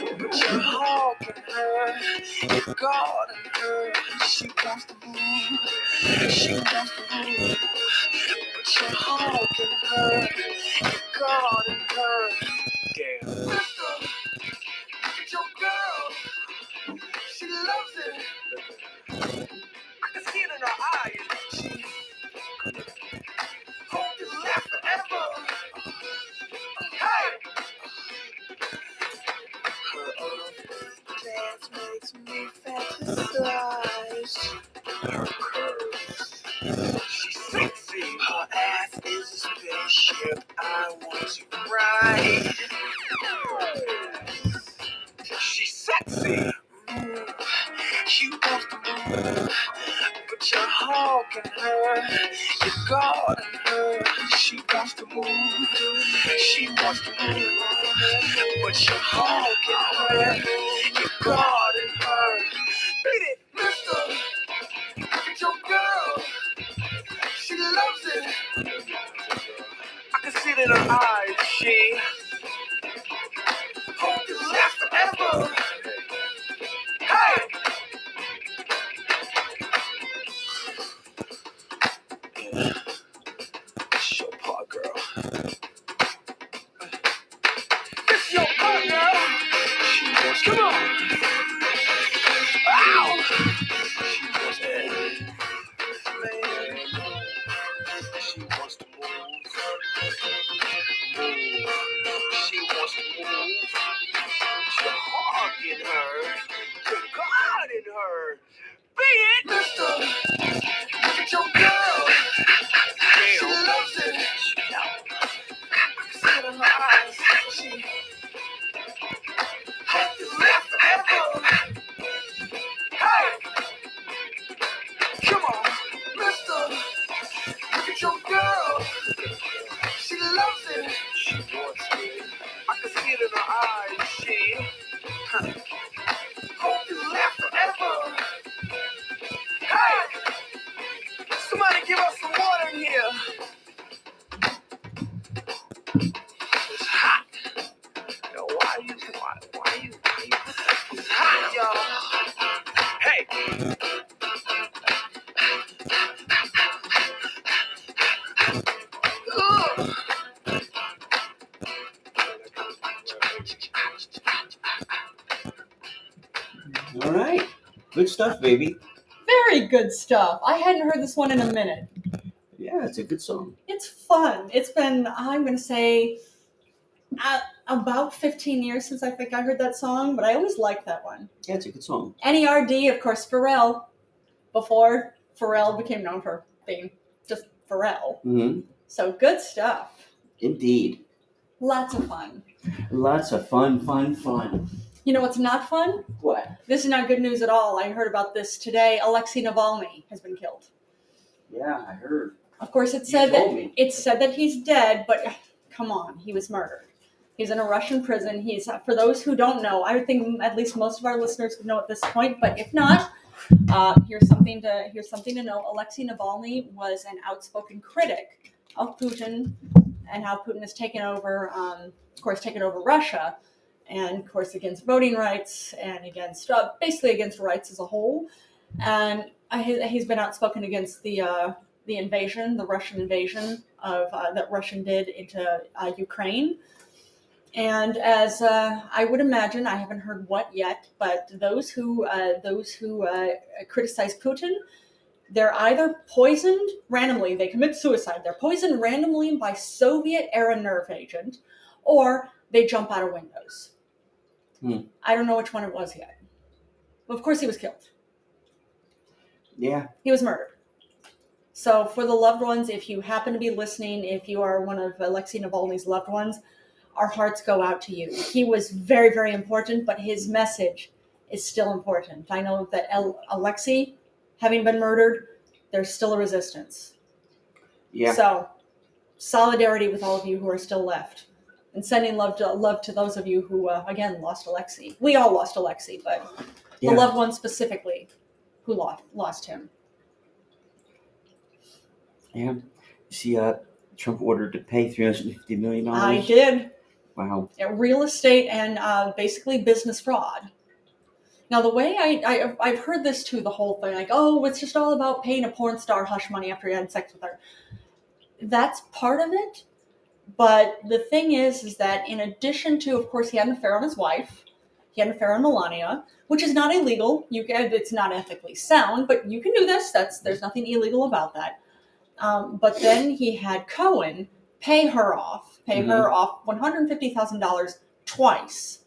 but you're hogging her. You're guarding her. She wants to move. She wants to move, but you're hogging her. You're guarding her. All right. Good stuff, baby. Very good stuff. I hadn't heard this one in a minute. Yeah, it's a good song. It's fun. It's been, I'm going to say, uh, about 15 years since I think I heard that song, but I always liked that one. Yeah, it's a good song. NERD, of course, Pharrell, before Pharrell became known for being just Pharrell. hmm So good stuff. Indeed. Lots of fun. Lots of fun, fun, fun. You know what's not fun? What? This is not good news at all. I heard about this today. Alexei Navalny has been killed. Yeah, I heard. Of course, it said that me. it said that he's dead, but come on, he was murdered. He's in a Russian prison. He's for those who don't know. I would think at least most of our listeners would know at this point, but if not, uh, here's something to here's something to know. Alexei Navalny was an outspoken critic of Putin and how Putin has taken over, um, of course, taken over Russia, and of course against voting rights and against uh, basically against rights as a whole. And uh, he, he's been outspoken against the uh, the invasion, the Russian invasion of uh, that Russian did into uh, Ukraine. And as uh, I would imagine, I haven't heard what yet, but those who uh, those who uh, criticize Putin, they're either poisoned randomly, they commit suicide. They're poisoned randomly by Soviet era nerve agent, or they jump out of windows. Hmm. I don't know which one it was yet. Of course, he was killed. Yeah. He was murdered. So, for the loved ones, if you happen to be listening, if you are one of Alexei Navalny's loved ones, our hearts go out to you. He was very, very important, but his message is still important. I know that El- Alexei, having been murdered, there's still a resistance. Yeah. So, solidarity with all of you who are still left, and sending love to love to those of you who, uh, again, lost Alexei. We all lost Alexei, but Yeah. the loved ones specifically who lost lost him. Yeah. You see, uh, Trump ordered to pay three hundred fifty million dollars. I did. Wow. Yeah, real estate and uh, basically business fraud. Now, the way I, I I've heard this too, the whole thing, like, oh, it's just all about paying a porn star hush money after you had sex with her. That's part of it, but the thing is, is that in addition to, of course, he had an affair on his wife, he had an affair on Melania, which is not illegal. You can, it's not ethically sound, but you can do this. That's there's nothing illegal about that. Um, but then he had Cohen pay her off, pay her off one hundred fifty thousand dollars twice.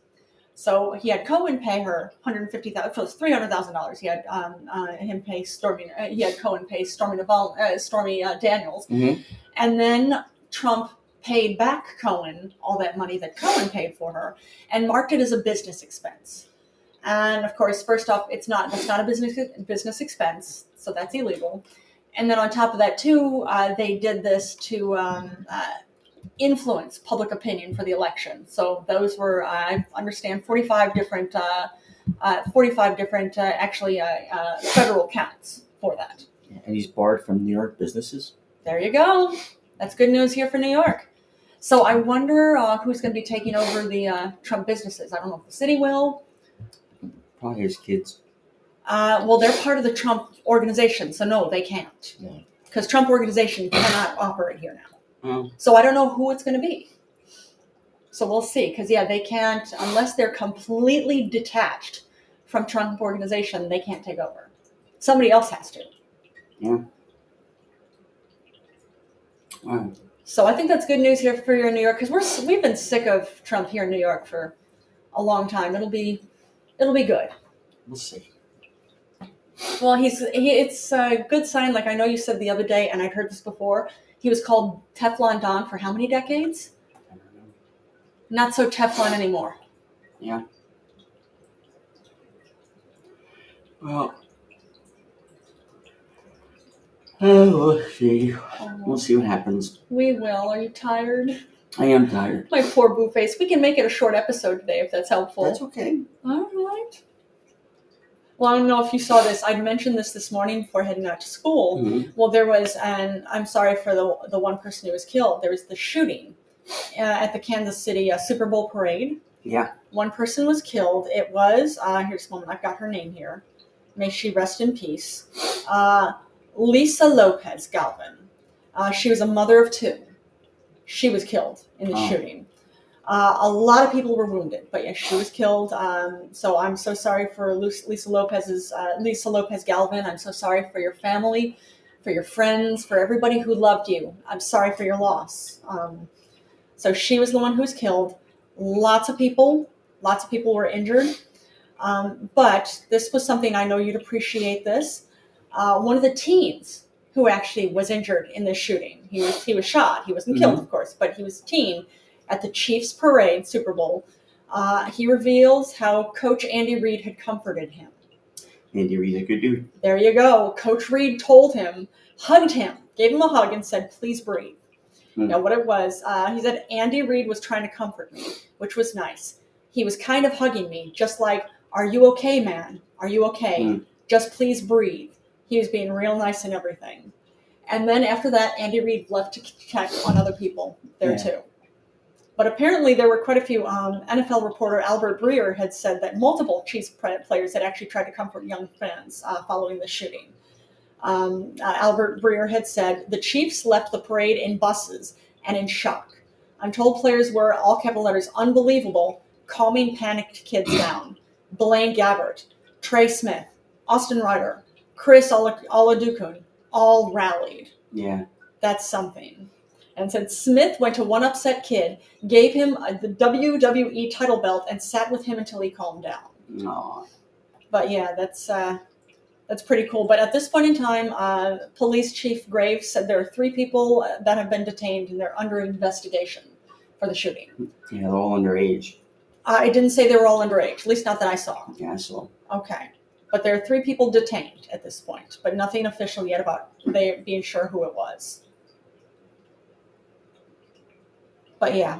So he had Cohen pay her one hundred fifty thousand. So three hundred thousand dollars. He had um, uh, him pay Stormy. Uh, he had Cohen pay Stormy Naval, uh, Stormy uh, Daniels, Mhm. and then Trump paid back Cohen all that money that Cohen paid for her, and marked it as a business expense. And of course, first off, it's not that's not a business business expense, so that's illegal. And then on top of that, too, uh, they did this to um, uh, influence public opinion for the election. So those were, I understand, 45 different, uh, uh, 45 different, uh, actually, uh, uh, federal counts for that. And he's barred from New York businesses. There you go. That's good news here for New York. So I wonder uh, who's going to be taking over the uh, Trump businesses. I don't know if the city will. Probably his kids. Uh, well, they're part of the Trump organization, so no, they can't. Because Trump organization cannot operate here now. Oh. So I don't know who it's going to be. So we'll see. Because yeah, they can't unless they're completely detached from Trump organization. They can't take over. Somebody else has to. Wow. So I think that's good news here for you in New York because we're we've been sick of Trump here in New York for a long time. It'll be it'll be good. We'll see. Well, he's he, it's a good sign. Like I know you said the other day, and I'd heard this before. He was called Teflon Don for how many decades? I don't know. Not so Teflon anymore. Yeah. Well. Oh, we'll see. We'll um, see what happens. We will. Are you tired? I am tired. My poor boo face. We can make it a short episode today if that's helpful. That's okay. All right. Well, I don't know if you saw this. I mentioned this this morning before heading out to school. Mhm. Well, there was, and I'm sorry for the the one person who was killed. There was the shooting uh, at the Kansas City uh, Super Bowl parade. Yeah. One person was killed. It was uh, here's a moment. I've got her name here. May she rest in peace. Uh, Lisa Lopez Galvan. Uh, she was a mother of two. She was killed in the Oh. shooting. Uh, a lot of people were wounded, but yeah, she was killed. Um, so I'm so sorry for Lisa Lopez's uh, Lisa Lopez Galvan. I'm so sorry for your family, for your friends, for everybody who loved you. I'm sorry for your loss. Um, so she was the one who was killed. Lots of people, lots of people were injured. Um, but this was something I know you'd appreciate. This uh, one of the teens who actually was injured in this shooting. He was he was shot. He wasn't killed, of course, but he was a teen at the Chiefs parade, Super Bowl. Uh, he reveals how Coach Andy Reid had comforted him. Andy Reid's a good dude. There you go. Coach Reid told him, hugged him, gave him a hug, and said, "Please breathe." Hmm. Now, what it was, uh, he said Andy Reid was trying to comfort me, which was nice. He was kind of hugging me, just like, "Are you okay, man? Are you okay? Hmm. Just please breathe." He was being real nice and everything. And then after that, Andy Reid left to check on other people there Yeah. too. But apparently, there were quite a few. Um, NFL reporter Albert Breer had said that multiple Chiefs players had actually tried to comfort young fans uh, following the shooting. Um, uh, Albert Breer had said the Chiefs left the parade in buses and in shock. I'm told players were, all capital letters, unbelievable, calming panicked kids down. Blaine Gabbert, Trey Smith, Austin Reiter, Chris Ola- Oladokun all rallied Yeah. that's something. And said Smith went to one upset kid, gave him uh, the WWE title belt, and sat with him until he calmed down. Aw. But yeah, that's uh, that's pretty cool. But at this point in time, uh, Police Chief Graves said there are three people uh, that have been detained and they're under investigation for the shooting. Yeah, they're all underage. Uh, I didn't say they were all underage, at least not that I saw. Yeah, so Okay. But there are three people detained at this point, but nothing official yet about they being sure who it was. But yeah,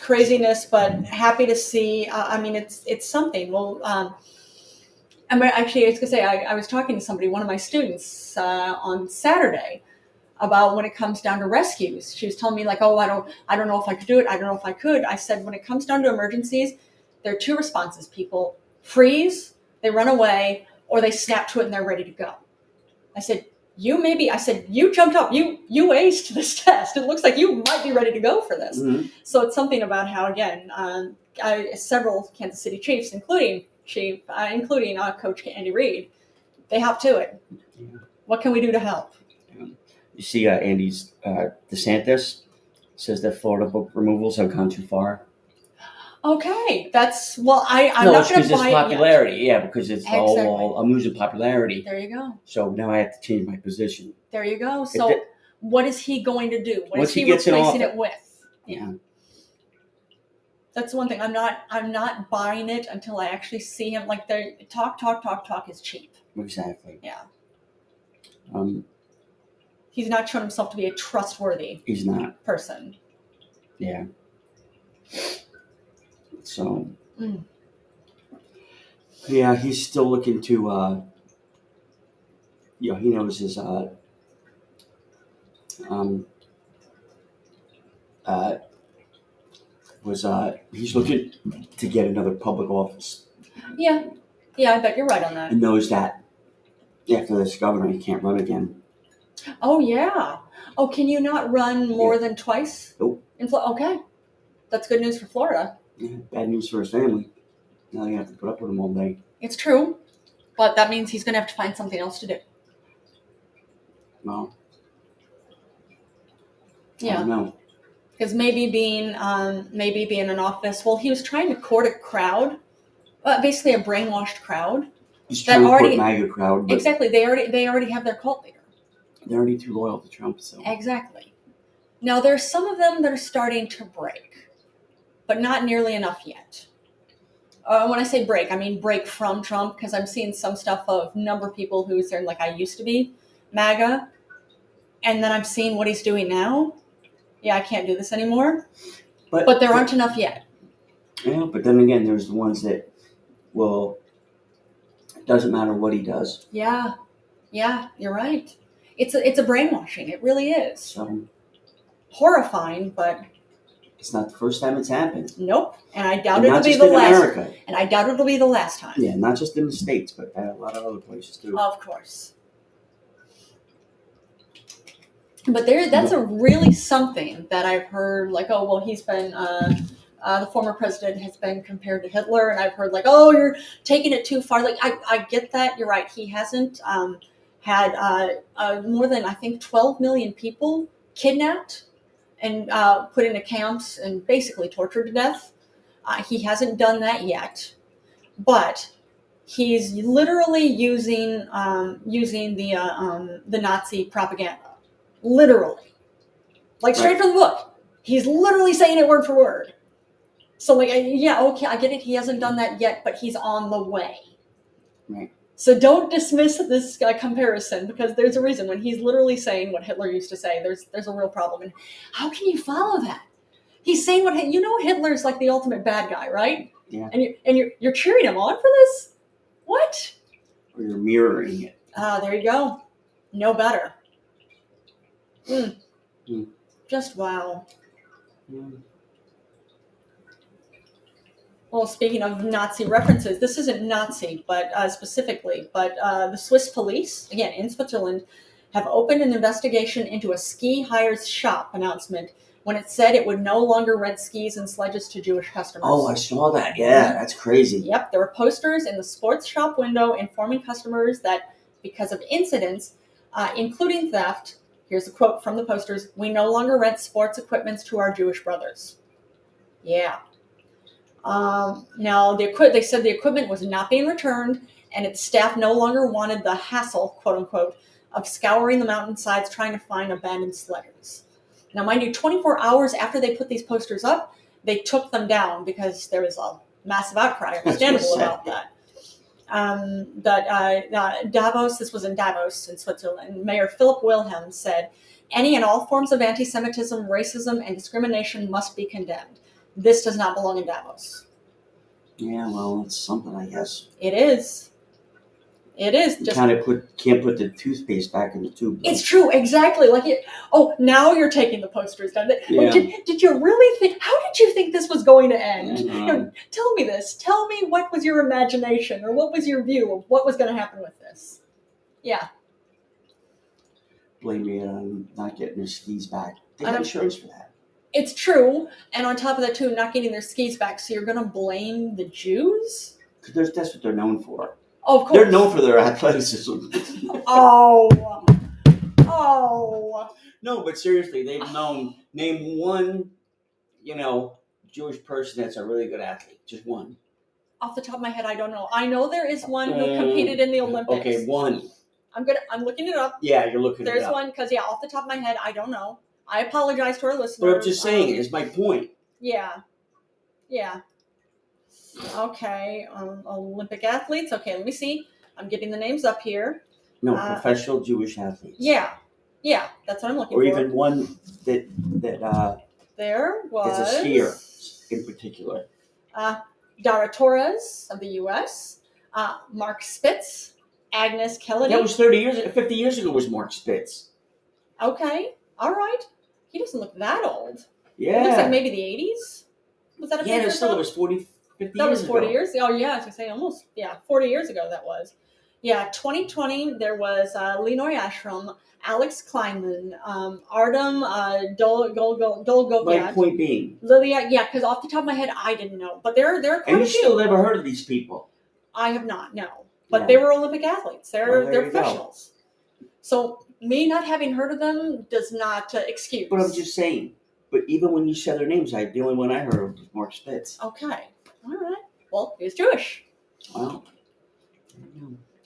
craziness, but happy to see. Uh, I mean, it's it's something. Well, um, I mean, actually, I was gonna say I, I was talking to somebody, one of my students, uh, on Saturday. about when it comes down to rescues. She was telling me like, "Oh, I don't, I don't know if I could do it. I don't know if I could." I said, "When it comes down to emergencies, there are two responses. People freeze, they run away, or they snap to it and they're ready to go." I said, "You maybe," I said, "You jumped up. You you aced this test. It looks like you might be ready to go for this." Mhm. So it's something about how again, um, I, several Kansas City Chiefs, including Chief, uh, including uh, Coach Andy Reid, they hop to it. Yeah. What can we do to help? You see, uh, Andy's uh, DeSantis says that Florida book removals have gone too far. Okay, that's well. I I'm no, not going to it's buy it popularity. Yeah, because it's the Exactly. well, I'm losing popularity. There you go. So now I have to change my position. There you go. So the- what is he going to do? What is he he, replacing it with? yeah. That's one thing. I'm not. I'm not buying it until I actually see him. Like they talk, talk, talk, talk is cheap. Exactly. Yeah. Um, He's not shown himself to be a trustworthy he's not. person. Yeah. So. Mm. Yeah, he's still looking to. uh You know, he knows his. uh Um. Uh. Was uh he's looking to get another public office Yeah, yeah. I bet you're right on that. and knows that after this governor he can't run again. Oh yeah. Oh, can you not run more than twice? Nope. In Flo- okay, that's good news for Florida. Yeah, bad news for his family. Now you have to put up with him all day. It's true, but that means he's going to have to find something else to do. Well, I Yeah, don't because maybe being um, maybe being in office. Well, he was trying to court a crowd, uh, basically a brainwashed crowd. He's That trying to already- MAGA crowd, Exactly. They already they already have their cult leader. they're already too loyal to Trump. So Exactly. Now there's some of them that are starting to break, but not nearly enough yet. Uh, when I say break, I mean break from Trump because I'm seeing some stuff of number of people who's there like I used to be, MAGA, and then I'm seeing what he's doing now. Yeah, I can't do this anymore. but But there aren't enough yet. Yeah, but then again, there's the ones that will. It doesn't matter what he does. Yeah, yeah, you're right. It's a, it's a brainwashing. It really is So horrifying, but it's not the first time it's happened. nope. And I doubt And it'll be the last. America. And I doubt it'll be the last time. Yeah, not just in the states, but a lot of other places too. Of course. But there, that's a really something that I've heard. Like, oh well, he's been uh, uh, the former president has been compared to Hitler, and I've heard like, oh, you're taking it too far. Like, I, I get that. You're right. He hasn't um, had uh, uh, more than I think 12 million people kidnapped and uh, put into camps and basically tortured to death. Uh, he hasn't done that yet, but he's literally using um, using the uh, um, the Nazi propaganda, literally, like straight Right. from the book. He's literally saying it word for word. So like, yeah, okay, I get it. He hasn't done that yet, but he's on the way. Right. So don't dismiss this uh, comparison because there's a reason when he's literally saying what Hitler used to say. There's there's a real problem, and how can you follow that? He's saying what you know. Hitler's like the ultimate bad guy, right? Yeah. And you and you're you're cheering him on for this. What? Or you're mirroring it. Ah, there you go. No better. Mm. Hmm. Just wow. Yeah. Well, speaking of Nazi references, this isn't Nazi, but uh, specifically, but uh, the Swiss police, again in Switzerland, have opened an investigation into a ski hires shop announcement when it said it would no longer rent skis and sledges to Jewish customers. Oh, I saw that. Yeah, that's crazy. Yep, there were posters in the sports shop window informing customers that because of incidents, uh, including theft, here's a quote from the posters we no longer rent sports equipment to our Jewish brothers. Yeah. Um, now, the equi- they said the equipment was not being returned, and its staff no longer wanted the hassle, quote unquote, of scouring the mountainsides trying to find abandoned sledges. Now, mind you, 24 hours after they put these posters up, they took them down because there was a massive outcry, understandable about that. Um, but uh, uh, Davos, this was in Davos in Switzerland, Mayor Philipp Wilhelm said, any and all forms of anti Semitism, racism, and discrimination must be condemned. This does not belong in Davos. Yeah, well, it's something, I guess. It is. It is You just. kind of put can't put the toothpaste back in the tube. though. It's true, exactly. Like it. Oh, now you're taking the posters down. Like, oh, Yeah. Did, did you really think? How did you think this was going to end? You know. tell me this. Tell me what was your imagination or what was your view of what was going to happen with this. Yeah, Blame me on not getting their skis back. They have insurance for that. It's true. And on top of that, too, not getting their skis back. So you're going to blame the Jews? Because that's what they're known for. Oh, of course. They're known for their athleticism. Oh. Oh. no, but seriously, they've known name one, you know, Jewish person that's a really good athlete. Just one. Off the top of my head, I don't know. I know there is one who Um, competed in the Olympics. Okay, one. I'm gonna. I'm looking it up. Yeah, you're looking. There's it up. one because yeah, off the top of my head, I don't know. I apologize to our listeners. But I'm just saying, Um, it's my point. Yeah. Yeah. Okay. Um, Olympic athletes. Okay, let me see. I'm getting the names up here. No, uh, professional Jewish athletes. Yeah. Yeah, that's what I'm looking Or for. Or even one that that uh, there was is a skier in particular. Uh, Dara Torres of the U.S. Uh, Mark Spitz, Agnes Kelly. That was 30 years, 50 years ago. Was Mark Spitz? okay. All right. He doesn't look that old. Yeah. It looks like maybe the 80s. Was that a yeah, still it was 40, 50 That years was 40 ago. years. Oh, yeah, I was going to say almost, yeah, 40 years ago that was. Yeah, 2020, there was uh, Linoy Ashram, Alex Kleinman, um, Artem uh, Dol- Gol- Gol- My point being, Lilia, yeah, because off the top of my head, I didn't know. But there, there are quite and you still never heard of these people. I have not, no. But Yeah. they were Olympic athletes. They're, Well, they're you go. professionals. So me not having heard of them does not uh, excuse. But I'm just saying. But even when you said their names, I the only one I heard of was Mark Spitz. Okay. All right. Well, he was Jewish. Wow.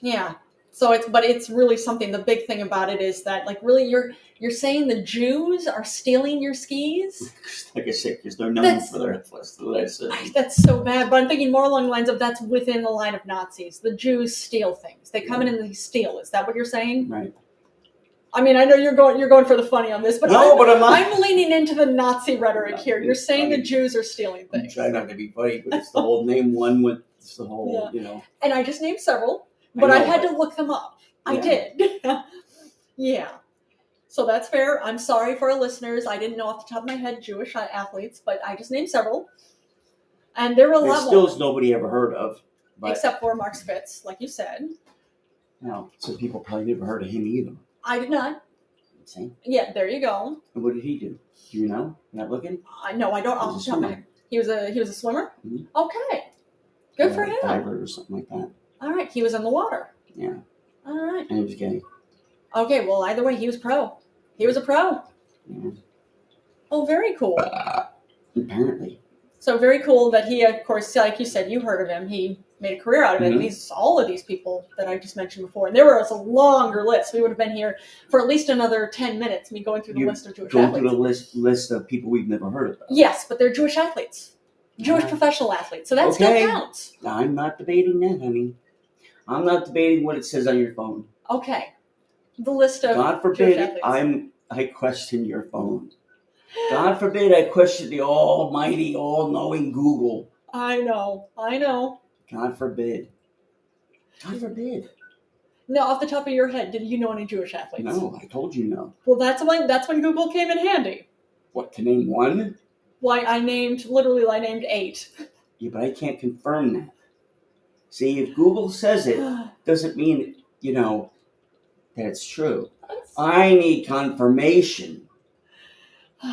Yeah. So it's but it's really something. The big thing about it is that like really you're you're saying the Jews are stealing your skis. Like I said, because they're known That's- for their. Ay, That's so bad. But I'm thinking more along the lines of that's within the line of Nazis. The Jews steal things. They come in and they steal. Is that what you're saying? Right. I mean, I know you're going you're going for the funny on this, but no, I'm, but I'm not. I'm leaning into the Nazi rhetoric here. You're saying the. Jews are stealing things. I'm trying not to be funny, but it's the whole name one with it's the whole, Yeah. you know. and I just named several, but I, know, had but- to look them up. I did. yeah. So that's fair. I'm sorry for our listeners. I didn't know off the top of my head Jewish athletes, but I just named several, and there were a lot still is nobody ever heard of. But except for Mark Spitz, like you said. know, some people probably never heard of him either. I did not. See? Yeah, there you go. And what did he do? Do you know? Not looking? I know. I don't. He Off was the a top of my swimmer. head. He was a he was a swimmer. Mhm. Okay, good for him. Diver or something like that. All right, he was in the water. Yeah. All right. And he was gay. Okay, well, either way, he was pro. He was a pro. Yeah. Oh, very cool. Apparently. So very cool that he, of course, like you said, you heard of him. He made a career out of it. Mhm. These all of these people that I just mentioned before, and there was a longer list. We would have been here for at least another ten minutes. Me going through the You list of Jewish Going athletes. through the list list of people we've never heard of. Yes, but they're Jewish athletes, Jewish Ah. professional athletes. So that Okay. still counts. I'm not debating that, honey. I'm not debating what it says on your phone. Okay, the list of God forbid. I'm I question your phone. God forbid I question the almighty, all-knowing Google. I know, I know. God forbid. God forbid. Now, off the top of your head, did you know any Jewish athletes? No, I told you no. Well, that's when that's when Google came in handy. What to name one? Why I named literally I named eight. Yeah, but I can't confirm that. See, if Google says it, doesn't mean you know that it's true. I need confirmation.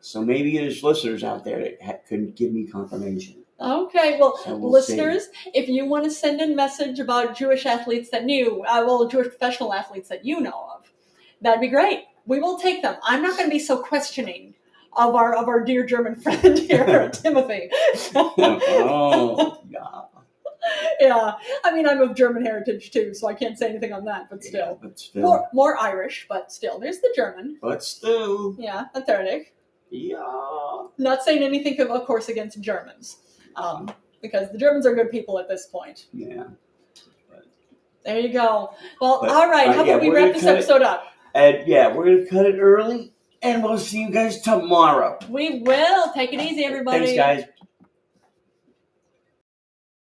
So maybe there's listeners out there that ha- couldn't give me confirmation. Okay, well, So we'll listeners, if you want to send in message about Jewish athletes that knew, uh, well, Jewish professional athletes that you know of, that'd be great. We will take them. I'm not going to be so questioning of our of our dear German friend here, Timothy. oh, yeah. yeah, I mean, I'm of German heritage too, so I can't say anything on that. But Yeah, still, but still, more more Irish, but still, there's the German. but still, Yeah, the Thurdic. yeah. Not saying anything, of of course, against Germans, um, because the Germans are good people at this point. Yeah. There you go. Well, But, all right. uh, How about yeah, we wrap this cut it- episode up? And yeah, we're gonna cut it early, and we'll see you guys tomorrow. We will. Take it easy, everybody. Thanks, guys.